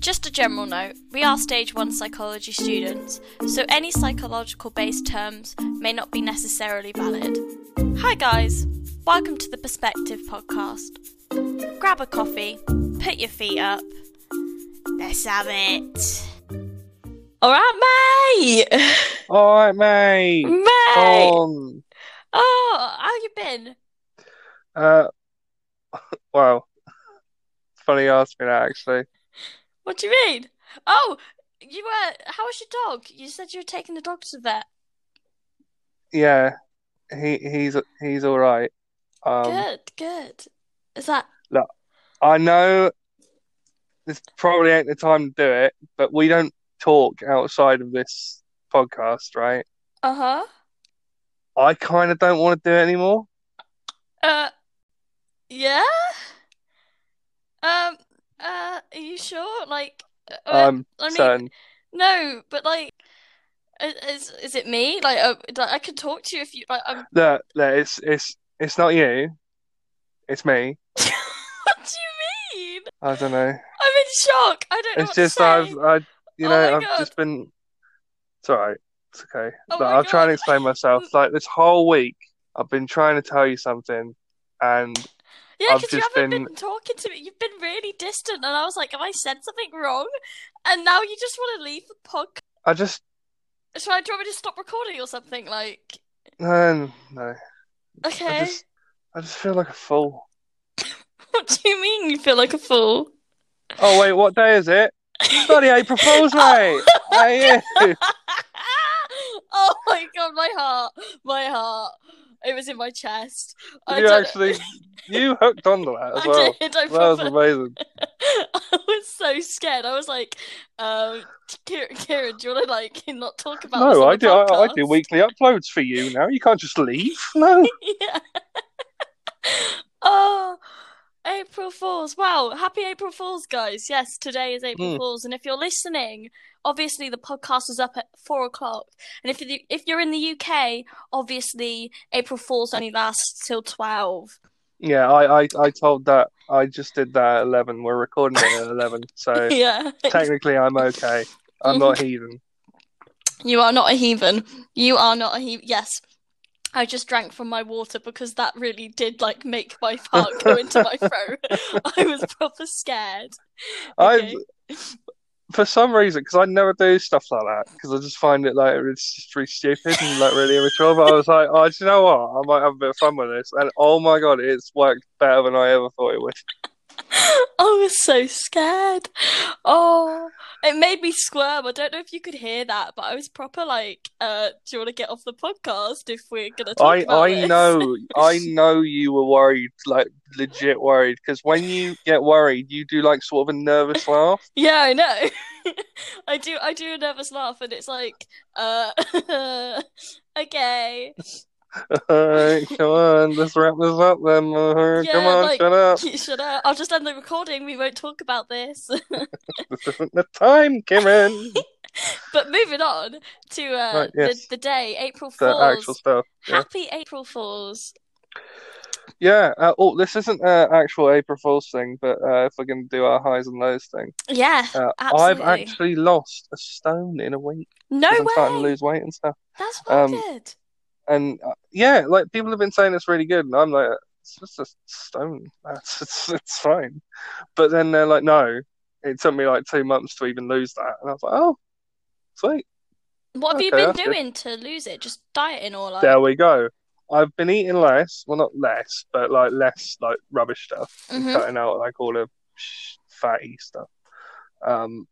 Just a general note we are stage 1 psychology students, so any psychological based terms may not be necessarily valid. Hi, guys. Welcome to the Perspective Podcast. Grab a coffee, put your feet up. Let's have it. All right, mate. All right, mate. Mate. Um, Oh, how you been? uh, well, funny you asked me that actually. What do you mean? Oh, you were. How was your dog? You said you were taking the dog to the vet. Yeah, he he's he's all right. Um, Good, good. Is that? Look? I know this probably ain't the time to do it, but we don't talk outside of this podcast, right? Uh huh. I kind of don't want to do it anymore. Uh, yeah. Um. Uh. Are you sure? Like. Uh, I'm I mean, certain. no, but like, is is it me? Like, uh, I could talk to you if you like. Um, Look, look, it's it's it's not you, it's me. what do you mean? I don't know. I'm in shock. I don't know It's just. I've I you Oh know my I've God. just been. It's all right. It's okay. Oh I'll try and explain myself. Like this whole week, I've been trying to tell you something, and Yeah, because you haven't been- been talking to me. You've been really distant, and I was like, "Have I said something wrong?" And now you just want to leave the podcast. I just Should I do you want me to stop recording or something? Like, no no. I okay, just I just feel like a fool. what do you mean you feel like a fool? Oh wait, what day is it? Bloody April Fool's, oh. mate. Hey, you. oh my god, my heart, my heart. It was in my chest. I You actually you hooked onto that as I well. did. I That was amazing. I was so scared. I was like, um, Ciaran, Ciaran, do you want to like not talk about this No, I do. I, I do weekly uploads for you now. You can't just leave. No. Yeah. oh, April Fools. Wow. Happy April Fools, guys. Yes, today is April Mm. Fools. And if you're listening, obviously the podcast is up at four o'clock. And if, you, if you're in the UK, obviously April Fools only lasts till 12. Yeah, I, I, I told that. I just did that at 11. We're recording it at 11. So yeah. technically, I'm okay. I'm not heathen. You are not a heathen. You are not a heathen. Yes. I just drank from my water because that really did like make my heart go into my throat. I was proper scared. Okay. I, for some reason, because I never do stuff like that, because I just find it like it's just really stupid and like really immature. But I was like, oh, do you know what? I might have a bit of fun with this. And oh my god, it's worked better than I ever thought it would. I was so scared. Oh, it made me squirm. I don't know if you could hear that, but I was proper like, uh, do you want to get off the podcast if we're gonna talk I about I this? know I know you were worried, like legit worried, because when you get worried, you do like sort of a nervous laugh. Yeah, I know. I do I do a nervous laugh and it's like, uh okay. Alright, come on, let's wrap this up then. Uh, Yeah, come on, like- shut up. Shut up. I'll just end the recording. We won't talk about this. This isn't the time, Ciaran. But moving on to uh Right, yes. the, the day, April The Fools. actual stuff. Yeah. Happy April Fools. Yeah. Uh, oh, this isn't an actual April Fool's thing, but uh, if we're going to do our highs and lows thing, Yeah, uh, I've actually lost a stone in a week. No 'cause I'm starting to lose weight and stuff. That's Um, good. And uh, yeah, like people have been saying it's really good, and I'm like, it's just a stone. That's it's, it's fine. But then they're like, no, it took me like two months to even lose that, and I was like, oh, sweet. What have you been that's good. doing to lose it? Just dieting or like There we go. I've been eating less. Well, not less, but like less like rubbish stuff. Mhm. Cutting out like all the fatty stuff. Um,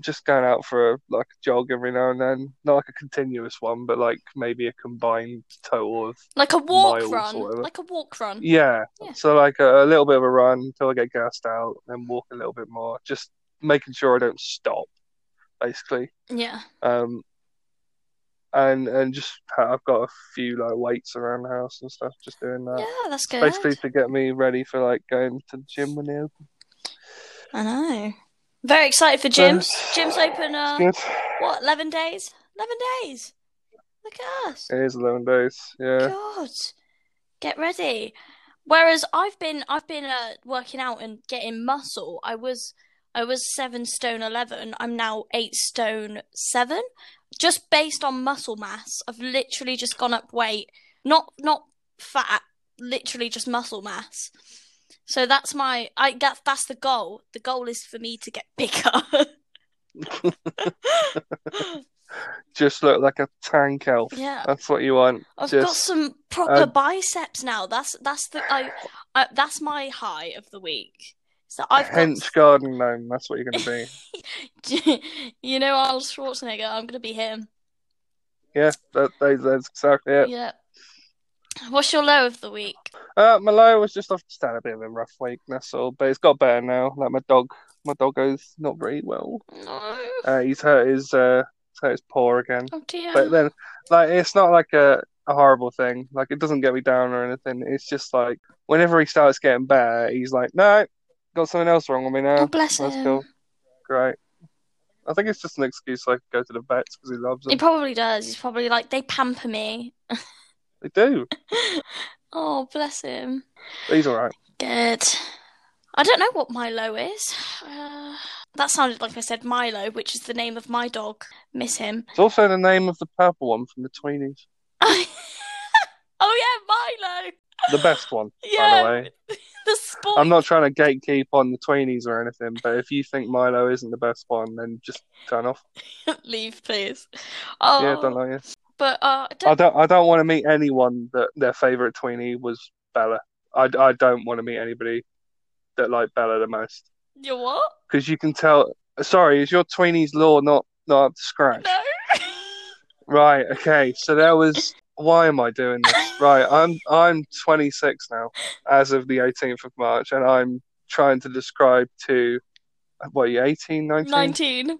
just going out for a, like a jog every now and then. Not like a continuous one, but like maybe a combined total of like a walk run? Like a walk run. yeah. Yeah. So like a, a little bit of a run until I get gassed out, then walk a little bit more. Just making sure I don't stop, basically. Yeah. Um, and and just I've got a few like weights around the house and stuff, just doing that. Yeah, that's good. Basically to get me ready for like going to the gym when they open. I know. Very excited for gyms. it's- Gyms open uh Good. what, eleven days? Eleven days. Look at us. It is eleven days. Yeah. God. Get ready. Whereas I've been I've been uh, working out and getting muscle. I was I was seven stone eleven. I'm now eight stone seven, just based on muscle mass. I've literally just gone up weight, not not fat, literally just muscle mass. So that's my I that's that's the goal. The goal is for me to get bigger. Just look like a tank elf. yeah. That's what you want. I've got some proper uh, biceps now. That's that's the I, I that's my high of the week. So I've got hench garden gnome. That's what you're going to be. you know Arnold Schwarzenegger. I'm gonna be him. Yeah, that, that, that's exactly it. Yeah. What's your low of the week? Uh, my low was just I've just had a bit of a rough week. That's all. But it's got better now. Like my dog, my doggo's not very well. No. Uh, he's hurt his uh, he's hurt his paw again. Oh dear. But then, like, it's not like a, a horrible thing. Like, it doesn't get me down or anything. It's just like, whenever he starts getting better, he's like, no, got something else wrong with me now. oh bless That's him. cool. Great. I think it's just an excuse so I can go to the vets because he loves it. He probably does. He's probably like they pamper me. They do. Oh bless him. He's all right. Good. I don't know what Milo is. Uh, that sounded like I said Milo, which is the name of my dog. Miss him. It's also the name of the purple one from the Tweenies. oh yeah, Milo. The best one, by Yeah, the way. the sport. I'm not trying to gatekeep on the Tweenies or anything, but if you think Milo isn't the best one, then just turn off. Leave, please. Oh, Yeah, don't like you. But uh, I I don't, don't. I don't want to meet anyone that their favorite tweenie was Bella. I, I don't want to meet anybody that liked Bella the most you what? because you can tell. Sorry, is your tweenie's lore not not up to scratch? No. Right. Okay. So there was. Why am I doing this? Right. I'm I'm 26 now, as of the 18th of March, and I'm trying to describe to what are you 18, 19, Nineteen.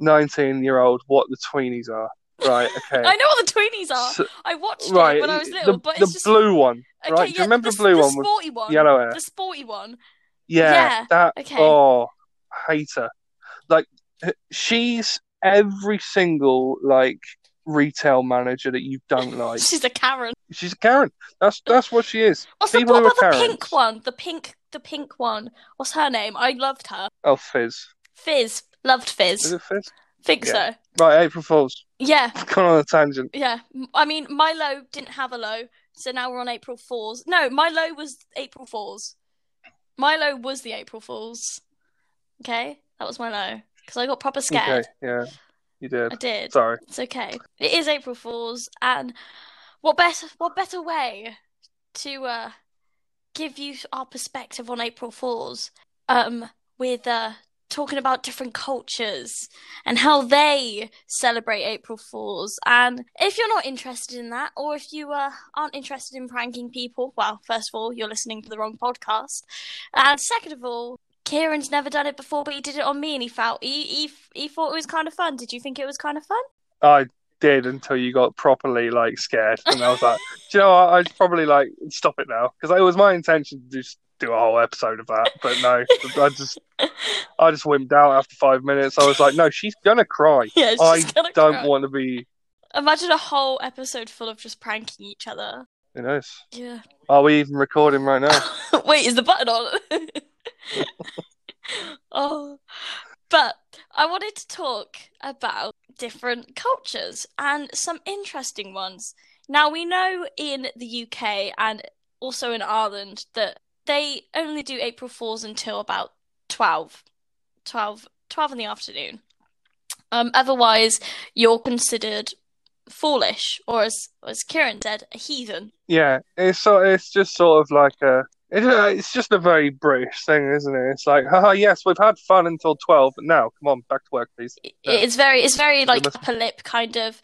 19 year old what the tweenies are. Right. Okay. I know what the tweenies are. So- I watched right. it when I was little, the but the it's just blue one. okay. right. Do you remember the, the blue the one with sporty one, yellow hair? the sporty one. Yeah, Yeah, that. okay. Oh, hater. Like she's every single like retail manager that you don't like. She's a Karen. She's a Karen. That's that's what she is. What's the what about the pink one? The pink, the pink one. What's her name? I loved her. Oh, Fizz. Fizz. Loved Is Fizz. it Fizz? Think Yeah. so. Right, April Fools. Yeah, Gone on a tangent. yeah. I mean, my low didn't have a low, so now we're on April Fools. No, my low was April Fools. My low was the April Fools. Okay, that was my low because I got proper scared. Okay, yeah, you did. I did. Sorry. It's okay. It is April Fools, and what better what better way to uh give you our perspective on April Fools um with uh talking about different cultures and how they celebrate April Fools. And if you're not interested in that, or if you uh, aren't interested in pranking people, well, first of all, you're listening to the wrong podcast, and second of all. Ciaran's never done it before, but he did it on me, and he felt he he, he thought it was kind of fun. Did you think it was kind of fun? I did until you got properly like scared, and I was like, you know what? I'd probably like stop it now because it was my intention to just do a whole episode of that, but no, I just I just wimped out after five minutes. I was like, no, she's gonna cry. Yeah, I don't cry. want to be. Imagine a whole episode full of just pranking each other. Who knows? Yeah. Are we even recording right now? Wait, is the button on? oh, but I wanted to talk about different cultures and some interesting ones. Now, we know in the UK and also in Ireland that they only do April Fools until about 12, 12, 12 in the afternoon. Um, otherwise, you're considered foolish, or as as Ciaran said, a heathen. Yeah, it's so it's just sort of like a. It's, uh, it's just a very British thing, isn't it? It's like, haha, yes, we've had fun until twelve, but now, come on, back to work, please. Yeah. It's very, it's very like must- upper lip kind of.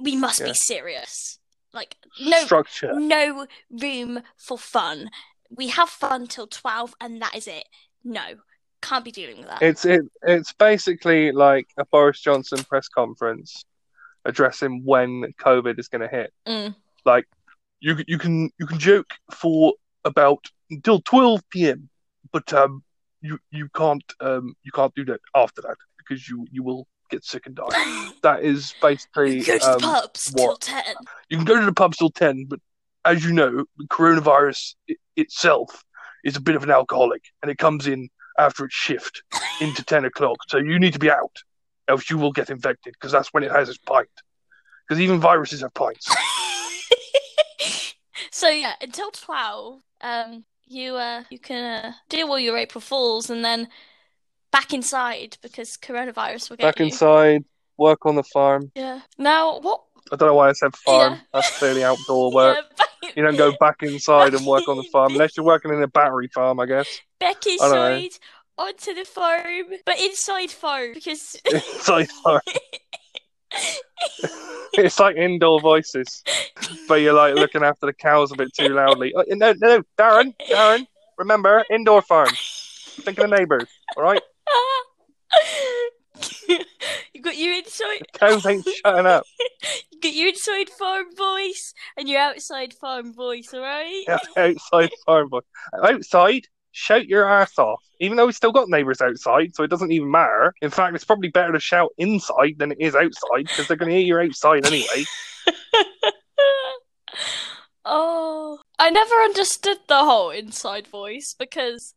We must be serious. Like no, Structure. no room for fun. We have fun till twelve, and that is it. No, can't be dealing with that. It's it. It's basically like a Boris Johnson press conference addressing when COVID is going to hit. Mm. Like, you you can you can joke for about until twelve p.m., but um, you you can't um you can't do that after that because you you will get sick and die. That is basically Go to the um, pubs till ten. you can go to the pubs till 10, but as you know, the coronavirus i- itself is a bit of an alcoholic and it comes in after its shift into 10 o'clock. So you need to be out, else you will get infected because that's when it has its pint. Because even viruses have pints. so yeah, until twelve, um, you uh, you can uh, do all your April Fools and then back inside because coronavirus will get Back you. inside, work on the farm. Yeah. Now what? I don't know why I said farm. Yeah. That's clearly outdoor work. Yeah, back- You don't go back inside and work on the farm unless you're working in a battery farm, I guess. back I don't know. inside onto the farm, but inside farm because. Inside farm. It's like indoor voices, but you're like looking after the cows a bit too loudly. Oh, no, no, no, Darren, Darren, remember indoor farm. Think of the neighbours, all right? you got your inside, Cows ain't shutting up. you got your inside farm voice and your outside farm voice. All right. Yeah, outside farm boy. Outside, shout your ass off. Even though we still got neighbours outside, so it doesn't even matter. In fact, it's probably better to shout inside than it is outside because they're going to hear you outside anyway. oh, I never understood the whole inside voice because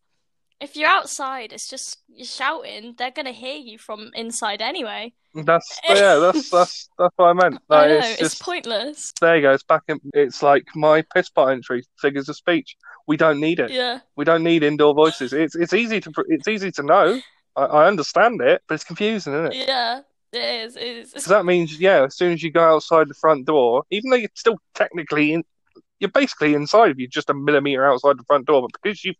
if you're outside, it's just you're shouting. They're gonna hear you from inside anyway. That's yeah, that's that's that's what I meant. I Like, know it's it's, just pointless. there you go. It's back in. It's like my piss pot entry figures of speech. We don't need it. Yeah, We don't need indoor voices. It's it's easy to it's easy to know. I, I understand it, but it's confusing, isn't it? yeah, it is. It is. Because that means yeah, as soon as you go outside the front door, even though you're still technically in, you're basically inside of you, just a millimeter outside the front door. But because you've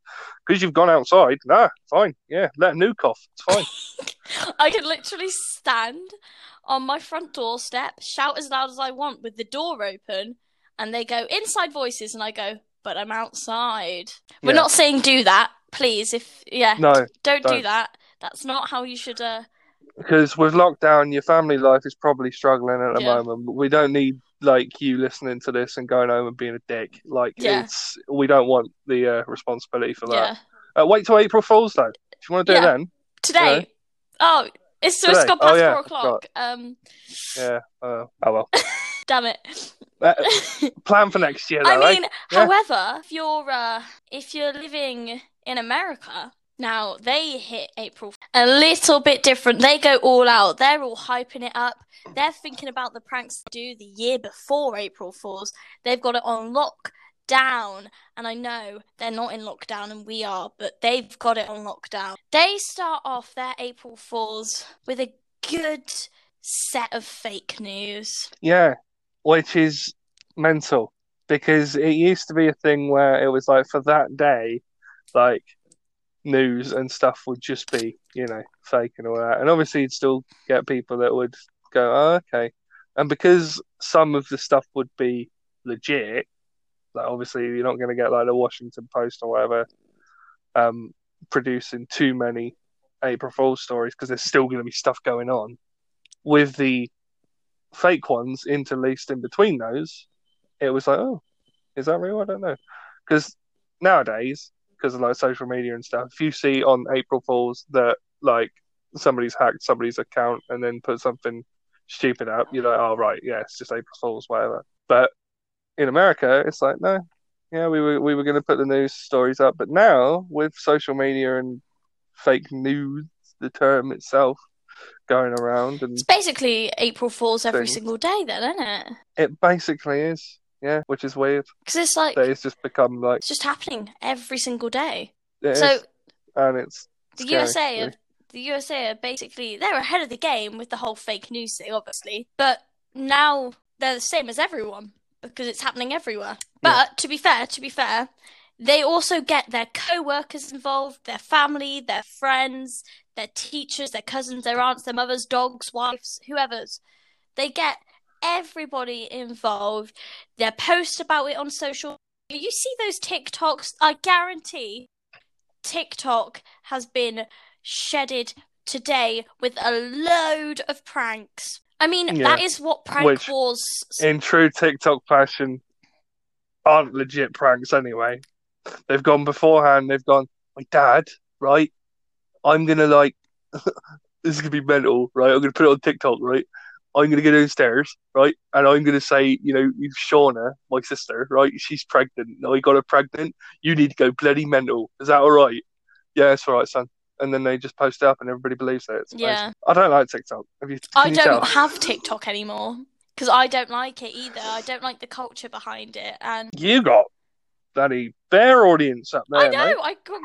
because you've gone outside, nah, fine, yeah, let a nuke off. It's fine. I can literally stand on my front doorstep, shout as loud as I want with the door open, and they go inside voices, and I go, but I'm outside. We're Yeah. not saying do that, please. If yeah, No, don't, do don't. that. That's not how you should. Uh, because with lockdown, your family life is probably struggling at the Yeah. moment. We don't need like you listening to this and going home and being a dick. Like Yeah. it's we don't want the uh, responsibility for yeah. that. Uh, wait till April Fools though. If you want to do Yeah. it then, Today. Oh, it's so it's gone Oh, past yeah, four o'clock. Um, yeah. Uh, oh well. damn it. Uh, plan for next year though. I eh? mean, Yeah. however, if you're uh, if you're living in America now, they hit April a little bit different. They go all out. They're all hyping it up. They're thinking about the pranks they do the year before April Fools. They've got it on lockdown, and I know they're not in lockdown, and we are, but they've got it on lockdown. They start off their April Fools with a good set of fake news. Yeah, which is mental because it used to be a thing where it was like for that day, like news and stuff would just be, you know, fake and all that. And obviously, you'd still get people that would go, oh, okay. And because some of the stuff would be legit, like obviously, you're not going to get like the Washington Post or whatever um, producing too many April Fool's stories because there's still going to be stuff going on. With the fake ones interlaced in between those, it was like, oh, is that real? I don't know. Because nowadays, because of like social media and stuff, if you see on April Fools that like somebody's hacked somebody's account and then put something stupid up, you're like, oh right, yeah, it's just April Fools, whatever. But in America, it's like, no, yeah, we were we were going to put the news stories up, but now with social media and fake news, the term itself going around, and It's basically April Fools every single day, then, isn't it? it basically is, yeah, which is weird. Because it's like That it's just become like it's just happening every single day. it so is, and it's the scary, USA, are, really. the USA are basically they're ahead of the game with the whole fake news thing, obviously. But now they're the same as everyone because it's happening everywhere. But to be fair, to be fair, they also get their co-workers involved, their family, their friends, their teachers, their cousins, their aunts, their mothers, dogs, wives, whoever's. They get everybody involved. They post about it on social. You see those TikToks? I guarantee TikTok has been shedded today with a load of pranks. I mean, Yeah. that is what prank Which- wars. in true TikTok fashion aren't legit pranks anyway. They've gone beforehand. They've gone, my dad, right? I'm gonna like, this is gonna be mental, right? I'm gonna put it on TikTok, right? I'm gonna go downstairs, right? And I'm gonna say, you know, Shauna, my sister, right? She's pregnant. I got her pregnant. You need to go bloody mental. Is that all right? Yeah, it's all right, son. and then they just post it up and everybody believes it. Yeah. I don't like TikTok. Have you? I don't tell? have TikTok anymore because I don't like it either. I don't like the culture behind it, and You got bloody bear audience up there, I know mate. I got,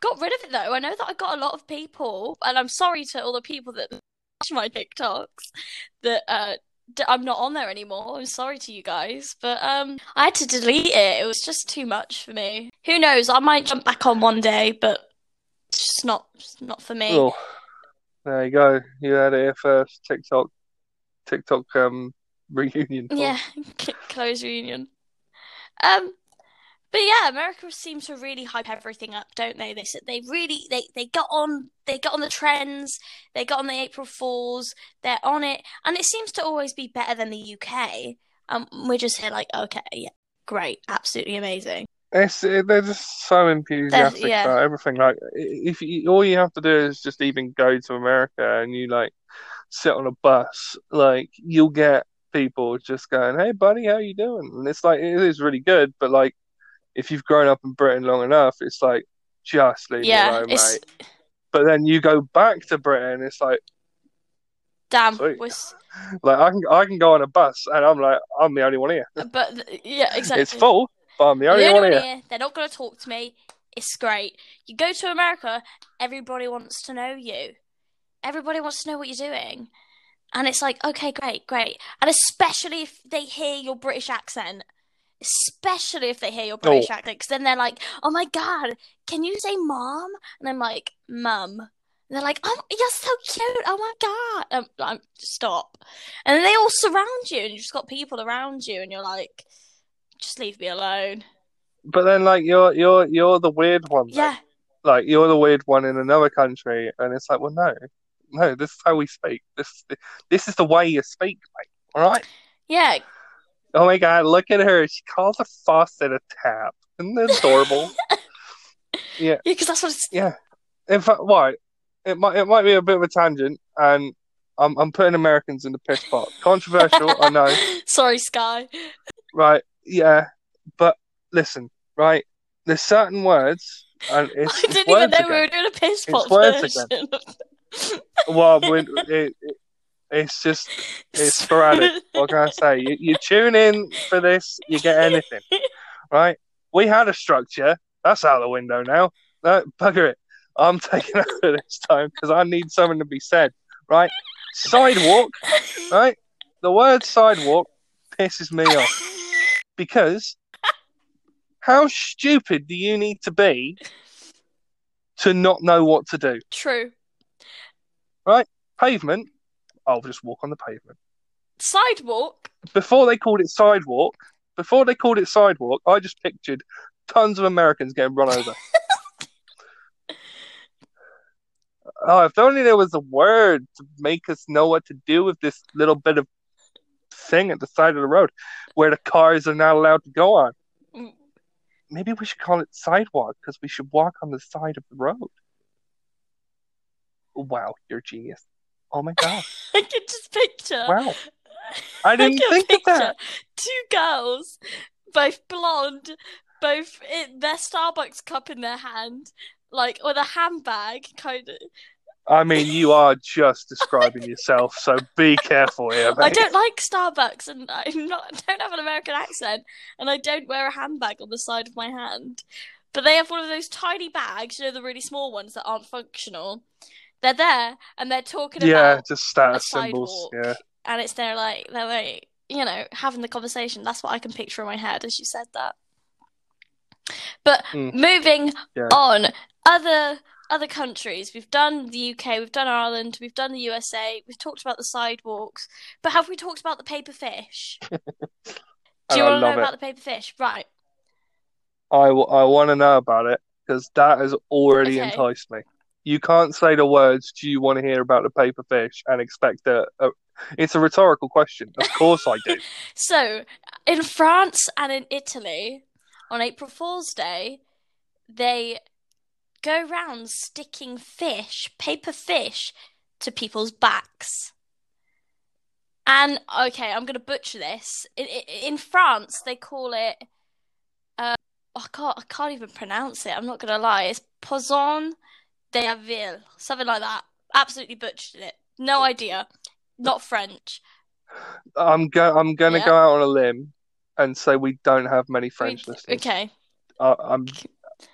got rid of it though. I know that I got a lot of people, and I'm sorry to all the people that my TikToks that uh, d- I'm not on there anymore. I'm sorry to you guys, but um, I had to delete it. It was just too much for me. Who knows? I might jump back on one day, but it's just not it's not for me. Oh, there you go. You had it here first. TikTok, TikTok um reunion. Yeah, close reunion. Um, but yeah, America seems to really hype everything up, don't they? They they really they they got on they got on the trends, they got on the April Fools, they're on it, and it seems to always be better than the UK. Um, we're just here like, okay, yeah, great, absolutely amazing. It's it, they're just so enthusiastic yeah. about everything. Like, if you, all you have to do is just even go to America and you like sit on a bus, like you'll get people just going, "Hey, buddy, how you doing?" And it's like it is really good, but like if you've grown up in Britain long enough, it's like just leave me Yeah, alone, it's mate. But then you go back to Britain, it's like damn, Sweet. like I can I can go on a bus and I'm like I'm the only one here. Uh, but yeah, exactly. It's full, but I'm the only The one only here. one here, they're not going to talk to me. It's great. You go to America, everybody wants to know you. Everybody wants to know what you're doing. And it's like, okay, great, great. And especially if they hear your British accent. Especially if they hear your British Oh. accent. Because then they're like, oh my God, can you say mom? And I'm like, mum. And they're like, oh, you're so cute. Oh my God. Um, I'm, stop. And they all surround you, and you've just got people around you, and you're like, just leave me alone. But then like you're you're you're the weird one. Yeah, like you're the weird one in another country, and it's like, well, no, no, this is how we speak. This this is the way you speak, mate. All right. yeah. Oh my God, look at her. She calls a faucet a tap. Isn't that adorable? Yeah, because that's what it's. yeah. In fact, why? It might it might be a bit of a tangent, and I'm I'm putting Americans in the piss pot. Controversial, I know. Sorry, Sky. Right? Yeah, but listen, right? There's certain words, and it's, I didn't even words know we were doing a piss It's pot words version. Well, when, it, it, it's just it's sporadic. What can I say? You, you tune in for this, you get anything, right? We had a structure. That's out the window now. No, bugger it. I'm taking over this time because I need something to be said, right? Sidewalk, right? The word sidewalk pisses me off because how stupid do you need to be to not know what to do? True. Right? Pavement, I'll just walk on the pavement. Sidewalk. before they called it sidewalk, before they called it sidewalk, I just pictured tons of Americans getting run over. oh, if only there was a word to make us know what to do with this little bit of thing at the side of the road where the cars are not allowed to go on. Mm. Maybe we should call it sidewalk because we should walk on the side of the road. Wow, you're a genius. Oh my god. I can just picture. Wow. I didn't can think of that. Two girls, both blonde, both in their Starbucks cup in their hand, like with a handbag, kind of. I mean, you are just describing yourself, so be careful here, I don't like Starbucks, and I'm not. I don't have an American accent, and I don't wear a handbag on the side of my hand. But they have one of those tiny bags, you know, the really small ones that aren't functional. They're there, and they're talking Yeah, about, just status symbols. Yeah. and it's they're like they're like you know having the conversation. That's what I can picture in my head as you said that. But Mm. moving Yeah. on, other other countries. We've done the UK, we've done Ireland, we've done the USA. We've talked about the sidewalks, but have we talked about the paper fish? Do you want to know love about the paper fish? Right. I, w- I want to know about it because that has already Okay. enticed me. You can't say the words, do you want to hear about the paper fish and expect a, a it's a rhetorical question. Of course I do. So, in France and in Italy, on April Fool's Day, they go round sticking fish, paper fish, to people's backs. And okay, I'm gonna butcher this. In, in France, they call it. Uh, I can't. I can't even pronounce it. I'm not gonna lie. It's poisson Avril, something like that. Absolutely butchered it. No idea. Not French. I'm go I'm gonna Yeah. go out on a limb and say we don't have many French listeners. Okay. I, I'm,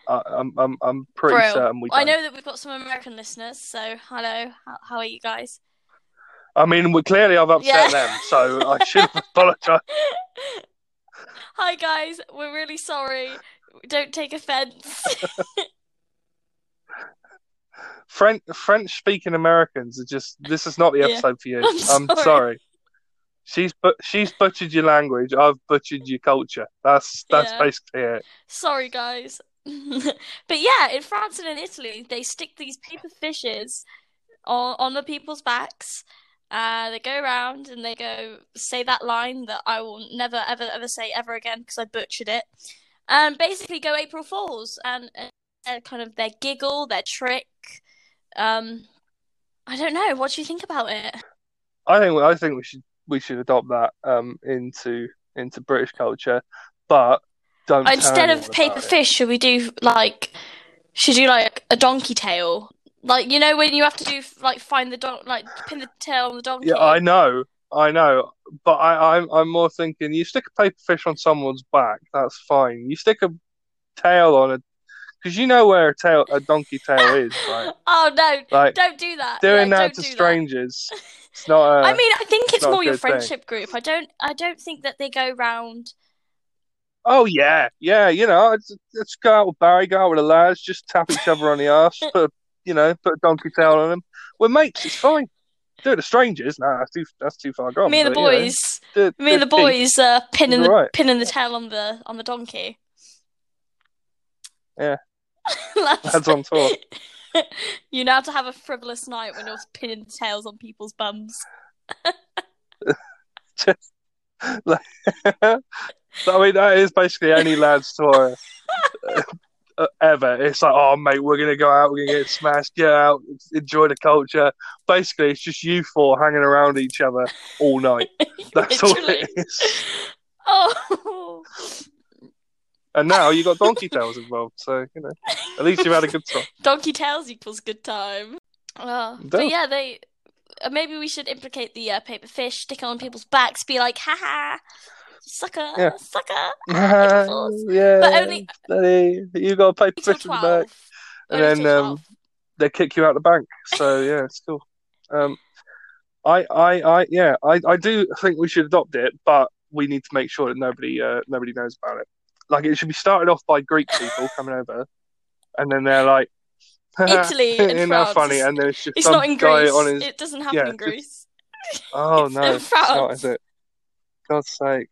I, I'm I'm I'm pretty Brill. certain we don't. I know that we've got some American listeners, so hello. How, how are you guys? I mean, we, clearly I've upset Yeah. them, so I should apologize. Hi guys, we're really sorry. Don't take offense. French French speaking Americans are just this is not the Yeah. episode for you. I'm sorry. sorry. She's but she's butchered your language. I've butchered your culture. That's that's Yeah. basically it. Sorry, guys. but yeah, in France and in Italy, they stick these paper fishes on on the people's backs. Uh, they go around and they go say that line that I will never, ever, ever say ever again because I butchered it. And basically go April Fools and their kind of their giggle, their trick. Um, I don't know. What do you think about it? I think I think we should we should adopt that um into into British culture, but don't Instead of paper fish, should we do like should you like a donkey tail? Like you know when you have to do like find the don like pin the tail on the donkey. Yeah, I know, I know, but I, I'm I'm more thinking you stick a paper fish on someone's back, that's fine. You stick a tail on a, because you know where a tail a donkey tail is, right? Oh no! Like Don't do that. doing No, that to do strangers, it's not a. I mean, I think it's more your good thing. friendship group. I don't. I don't think that they go round. Oh yeah, yeah. You know, let's, go out with Barry, go out with the lads, just tap each other on the arse, put a, you know, put a donkey tail on them. We're mates. It's fine. Do it to strangers. Nah, that's too that's too far gone. me and the but, you know, boys. do- me and the do boys uh, pinning the pinning the tail on the on the donkey. Yeah. Lads, on tour. you know how to have a frivolous night when you're pinning tails on people's bums. Just like, I mean, that is basically any lads tour uh, ever. It's like, oh mate, we're gonna go out, we're gonna get smashed, get out, enjoy the culture. Basically, it's just you four hanging around each other all night. That's all it is. Oh. And now you got donkey tails involved, so you know, at least you've had a good time. Donkey tails equals good time. Uh, but yeah, they uh, maybe we should implicate the uh, paper fish, stick it on people's backs, be like, ha ha. sucker, Yeah. sucker. yeah, But only- you got a paper fish in the back, and then um, they kick you out the bank. So yeah, it's cool. Um, I, I, I, yeah, I, I do think we should adopt it, but we need to make sure that nobody, uh, nobody knows about it. Like it should be started off by Greek people coming over, and then they're like, Italy and France. funny? And then it's just It's some not in guy Greece. on his. It doesn't happen yeah, in just- Greece. Oh it's no, it's not, is it? God's sake.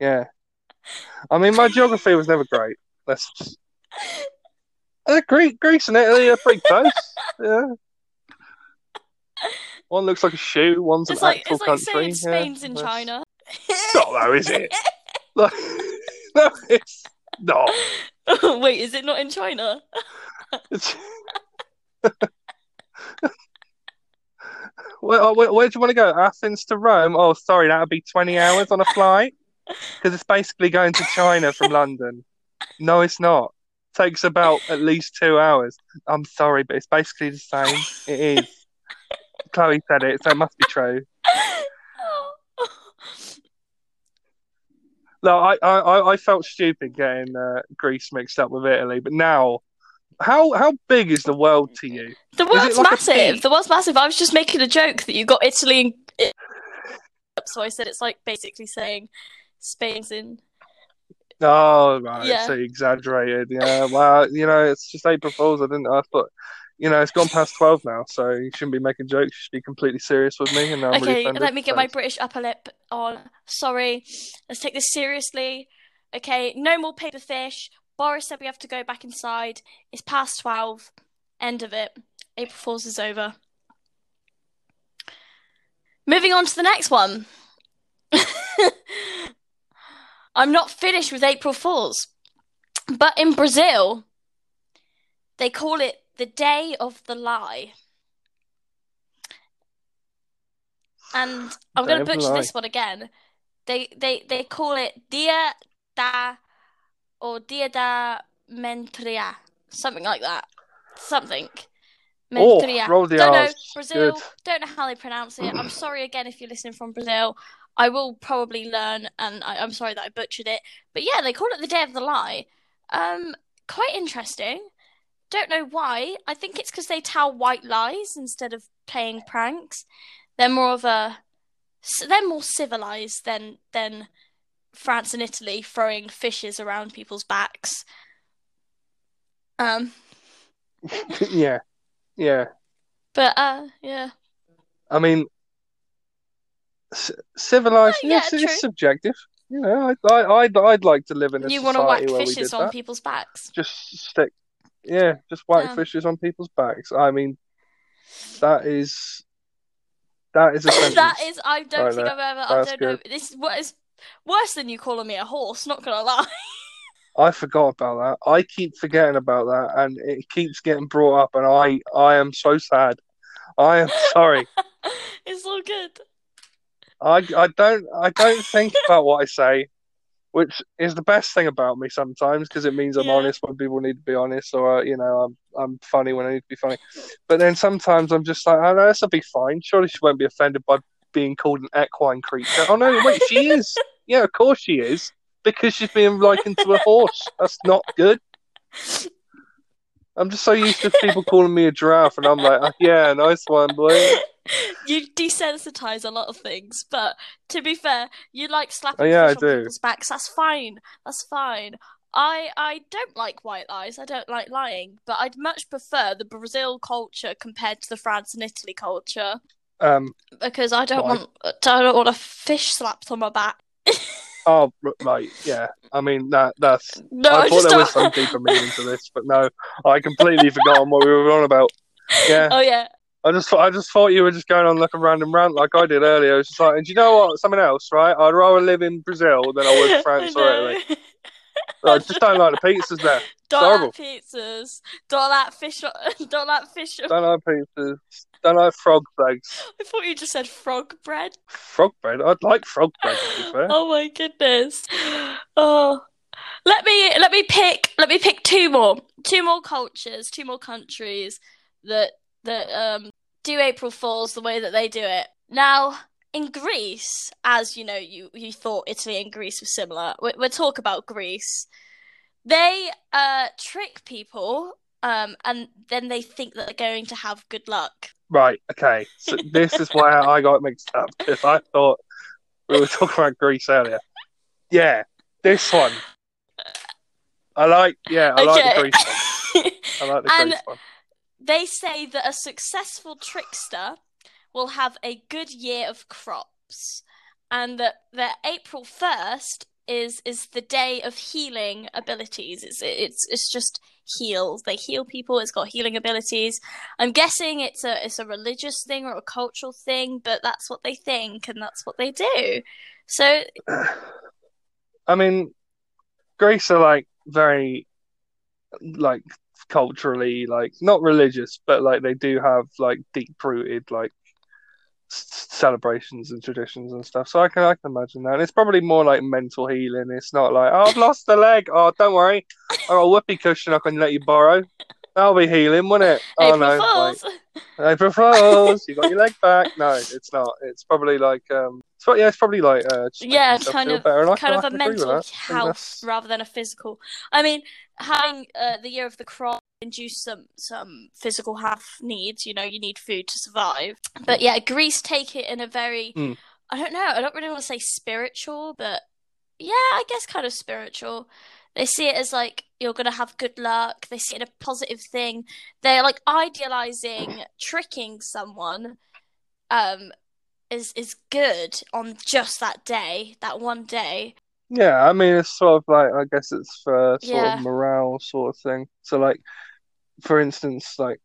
Yeah. I mean, my geography was never great. Let's just. Uh, Greece, Greece and Italy are pretty close. yeah. One looks like a shoe. One's an It's like actual it's like country. saying yeah. Spain's in That's- China. Not though, is it? Like, no, it's not. Wait, is it not in China? Where, where, where do you want to go? Athens to Rome? Oh, sorry, that would be 20 hours on a flight. Because it's basically going to China from London. No, it's not. Takes about at least two hours. I'm sorry, but it's basically the same. It is. Chloe said it, so it must be true. No, I, I, I- felt stupid getting uh, Greece mixed up with Italy, but now, how how big is the world to you? The world's like massive. The world's massive. I was just making a joke that you got Italy and so I said it's like basically saying Spain's in. Oh, right, Yeah. so exaggerated. Yeah, well, you know, it's just April Fools. I didn't. I thought, you know, it's gone past twelve now, so you shouldn't be making jokes. You should be completely serious with me. And now I'm really Okay, offended. let me get my British upper lip on. Sorry, let's take this seriously. Okay, no more paper fish. Boris said we have to go back inside. It's past twelve. End of it. April Fools is over. Moving on to the next one. I'm not finished with April Fools, but in Brazil, they call it the Day of the Lie. And I'm going to butcher this one again. They they they call it Dia da or Dia da Mentria, something like that. something. Oh, roll the don't know Brazil. Good. Don't know how they pronounce it. I'm sorry again if you're listening from Brazil. I will probably learn, and I, I'm sorry that I butchered it. But yeah, they call it the Day of the Lie. Um, quite interesting. Don't know why. I think it's because they tell white lies instead of playing pranks. They're more of a, they're more civilized than than France and Italy throwing fishes around people's backs. Um, yeah, yeah. but uh, yeah. I mean, c- civilized. Oh, yeah, yes, it's subjective. You know, I, I, I'd, I'd like to live in a You want to whack fishes on that. people's backs. Just stick, yeah, just whack Damn. fishes on people's backs. I mean, that is that is a that is. I don't Right think there. I've ever. I don't know. This is what is worse than you calling me a horse. Not gonna lie. I forgot about that. I keep forgetting about that, and it keeps getting brought up, and I, I am so sad. I am sorry. it's all good. I, I don't I don't think about what I say, which is the best thing about me sometimes because it means I'm Yeah. honest when people need to be honest, or uh, you know I'm I'm funny when I need to be funny. But then sometimes I'm just like, oh no, this will be fine. Surely she won't be offended by being called an equine creature. Oh no, wait, she is. Yeah, of course she is because she's being likened to a horse. That's not good. I'm just so used to people calling me a giraffe, and I'm like, oh, yeah, nice one, boy. You desensitize a lot of things, but to be fair, you like slapping Oh, yeah, I do. people's backs. That's fine. That's fine. I I don't like white lies. I don't like lying, but I'd much prefer the Brazil culture compared to the France and Italy culture Um, because I don't want I don't want a fish slapped on my back. oh, right, yeah. I mean that that's No, I I, thought there was some deeper meaning to this, but no, I completely forgot what we were on about. Yeah, Oh yeah. I just thought I just thought you were just going on like a random rant like I did earlier. It's just like, and do you know what? Something else, right? I'd rather live in Brazil than I would France or. Italy. I just don't like the pizzas there. Don't like pizzas. Don't like fish. Don't like fish. Don't like pizzas. Don't like frog legs. I thought you just said frog bread. Frog bread. I'd like frog bread to be fair. Oh my goodness. Oh. Let me let me pick let me pick two more. Two more cultures, two more countries that that um do April Fools the way that they do it. Now, in Greece, as you know, you you thought Italy and Greece were similar. We, we'll talk about Greece. They uh trick people um and then they think that they're going to have good luck. Right. Okay. So this is where I got mixed up because I thought we were talking about Greece earlier. Yeah, this one. I like. Yeah, I like the Greece one. I like the And- Greece one. They say that a successful trickster will have a good year of crops, and that that April first is is the day of healing abilities. It's it's it's just heals. They heal people. It's got healing abilities. I'm guessing it's a it's a religious thing or a cultural thing, but that's what they think and that's what they do. So I mean, Greece are like very, like culturally, like not religious, but like they do have like deep rooted like celebrations and traditions and stuff. So I can I can imagine that. And it's probably more like mental healing. It's not like oh I've lost a leg. Oh don't worry, I got a whoopee cushion I can let you borrow. That'll be healing, won't it? Oh April no, like, Fools. April Fools, you got your leg back. No, it's not. It's probably like um, it's, pro- yeah, it's probably like uh, yeah, kind of. Kind of a can agree with mental that. I think health rather than a physical. I mean, having uh, the year of the crop induce some some physical health needs. You know, you need food to survive. But yeah, Greece take it in a very Mm. I don't know. I don't really want to say spiritual, but yeah, I guess kind of spiritual. They see it as like you're gonna have good luck. They see it a positive thing. They're like idealizing tricking someone. Um, is is good on just that day, that one day. Yeah, I mean, it's sort of like I guess it's for sort Yeah. of morale sort of thing. So, like, for instance, like,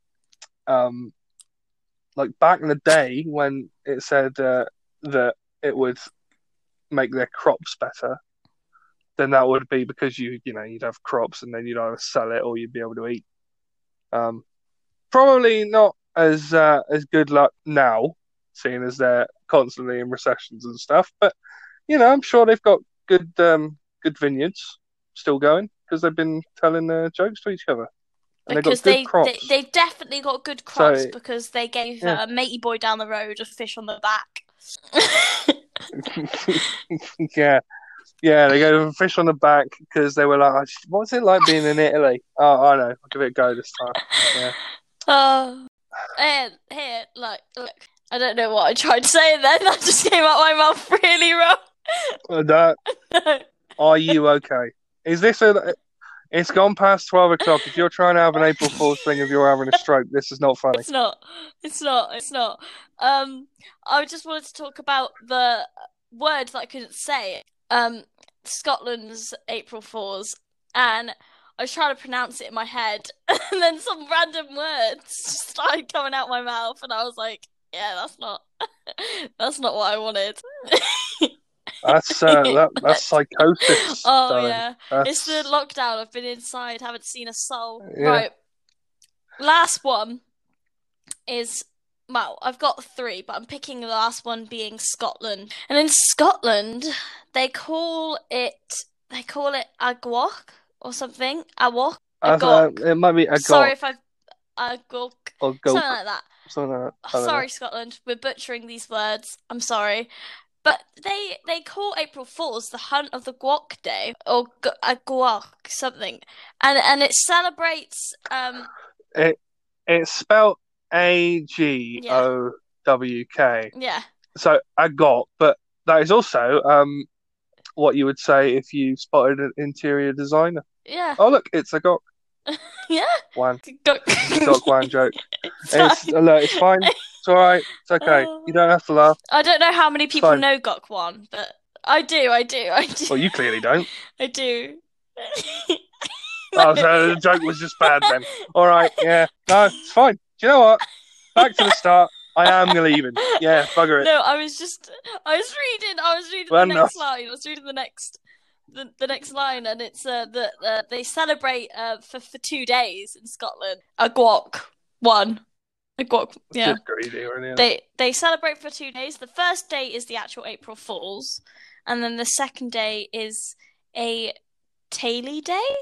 um, like back in the day when it said uh, that it would make their crops better, then that would be because you, you know, you'd have crops and then you'd either sell it or you'd be able to eat. Um, probably not as uh, as good luck now, seeing as they're constantly in recessions and stuff. But you know, I'm sure they've got good um good vineyards still going because they've been telling uh, jokes to each other. And because they, got good they crops. they've definitely got good crops So- because they gave Yeah. uh, matey boy down the road a fish on the back. yeah, yeah, they go fish on the back because they were like, "Oh, "What's it like being in Italy?" Oh, I know. I'll give it a go this time. Yeah. Oh, and here, look, look. I don't know what I tried to say then. That just came out my mouth really wrong. Uh, that- are you okay? Is this a? It's gone past twelve o'clock. If you're trying to have an April Fool's thing, if you're having a stroke, this is not funny. It's not. It's not. It's not. Um, I just wanted to talk about the word that I couldn't say. Um, Scotland's April Fools, and I was trying to pronounce it in my head, and then some random words started coming out my mouth, and I was like, "Yeah, that's not. that's not what I wanted." That's uh, that, that's psychosis. Oh darling. yeah. That's, It's the lockdown. I've been inside, haven't seen a soul. Yeah. Right. Last one is well, I've got three, but I'm picking the last one being Scotland. And in Scotland, they call it they call it agwok or something. Awok. I Agok. it might be a Sorry if I agok. or Something like that. something like that. I don't know. Sorry, Scotland. We're butchering these words. I'm sorry. But they they call April Fools the Hunt of the Gwok Day or a Gwok something, and and it celebrates um It's spelled A G O W K. yeah So I got, but that is also um what you would say if you spotted an interior designer. yeah Oh look, it's a gok yeah one. Gok Wan joke. It's look, it's fine. It's all right. It's okay. You don't have to laugh. I don't know how many people know Gok Wan, but I do, I do, I do, Well, you clearly don't. I do. Oh, so the joke was just bad then. All right, yeah. No, it's fine. Do you know what? Back to the start. I am leaving. Yeah, bugger it. No, I was just I was reading I was reading Well, the no. next line. I was reading the next the, the next line and it's uh the, uh they celebrate uh for, for two days in Scotland. A guac one. Yeah. Really. They they celebrate for two days. The first day is the actual April Fools, and then the second day is a Taily Day.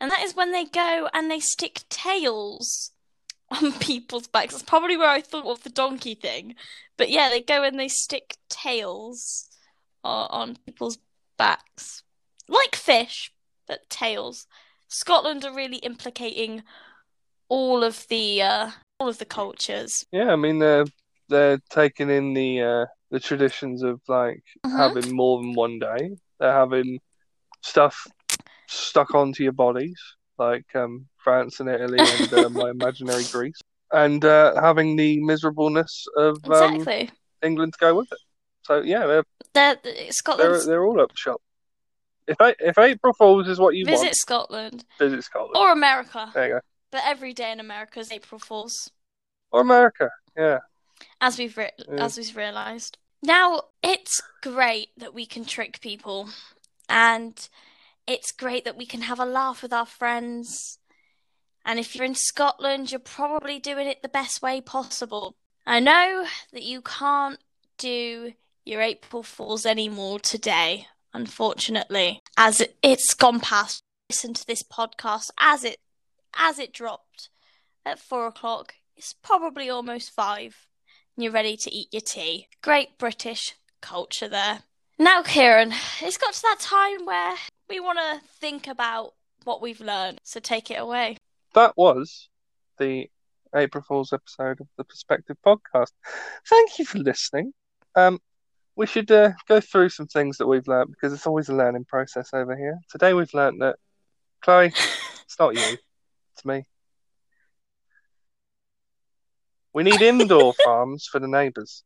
And that is when they go and they stick tails on people's backs. That's probably where I thought of the donkey thing. But yeah, they go and they stick tails on, on people's backs. Like fish, but tails. Scotland are really implicating all of the uh, all of the cultures. Yeah, I mean they're they're taking in the uh the traditions of like Mhm. having more than one day. They're having stuff stuck onto your bodies, like um France and Italy and uh, my imaginary Greece, and uh, having the miserableness of um, Exactly. England to go with it. So yeah, they're They're, they're they're all up the shop. If A- if April Fools is what you visit want, Scotland visit Scotland. or America. There you go. But every day in America is April Fools, Or America. Yeah. as we've re- Yeah. as we've realised. Now it's great that we can trick people, and it's great that we can have a laugh with our friends. And if you're in Scotland, you're probably doing it the best way possible. I know that you can't do your April Fools anymore today, unfortunately, as it, it's gone past. Listen to this podcast as it as it dropped at four o'clock. It's probably almost five. And you're ready to eat your tea. Great British culture there. Now, Ciaran, it's got to that time where we want to think about what we've learned. So take it away. That was the April Fool's episode of the Perspective Podcast. Thank you for listening. Um, we should uh, go through some things that we've learned because it's always a learning process over here. Today we've learned that Chloe, it's not you, it's me. We need indoor farms for the neighbours.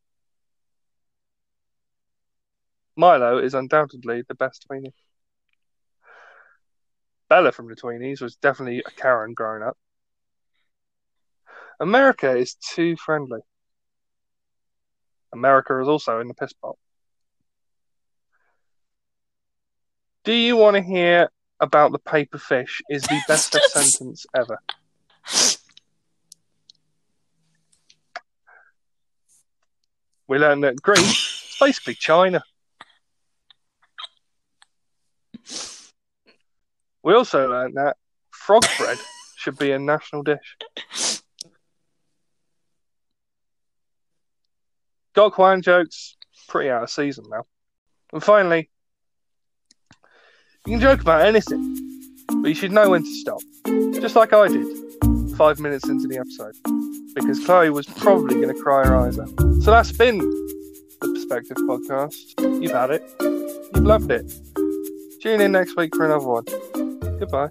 Milo is undoubtedly the best tweenie. Bella from the Tweenies was definitely a Karen growing up. America is too friendly. America is also in the piss pot. Do you want to hear about the paper fish? Is the best sentence ever. We learned that Greece is basically China. We also learned that frog bread should be a national dish. Gok Wan jokes, pretty out of season now. And finally, you can joke about anything, but you should know when to stop. Just like I did five minutes into the episode, because Chloe was probably going to cry her eyes out. So that's been the Perspective Podcast. You've had it, you've loved it. Tune in next week for another one. Goodbye.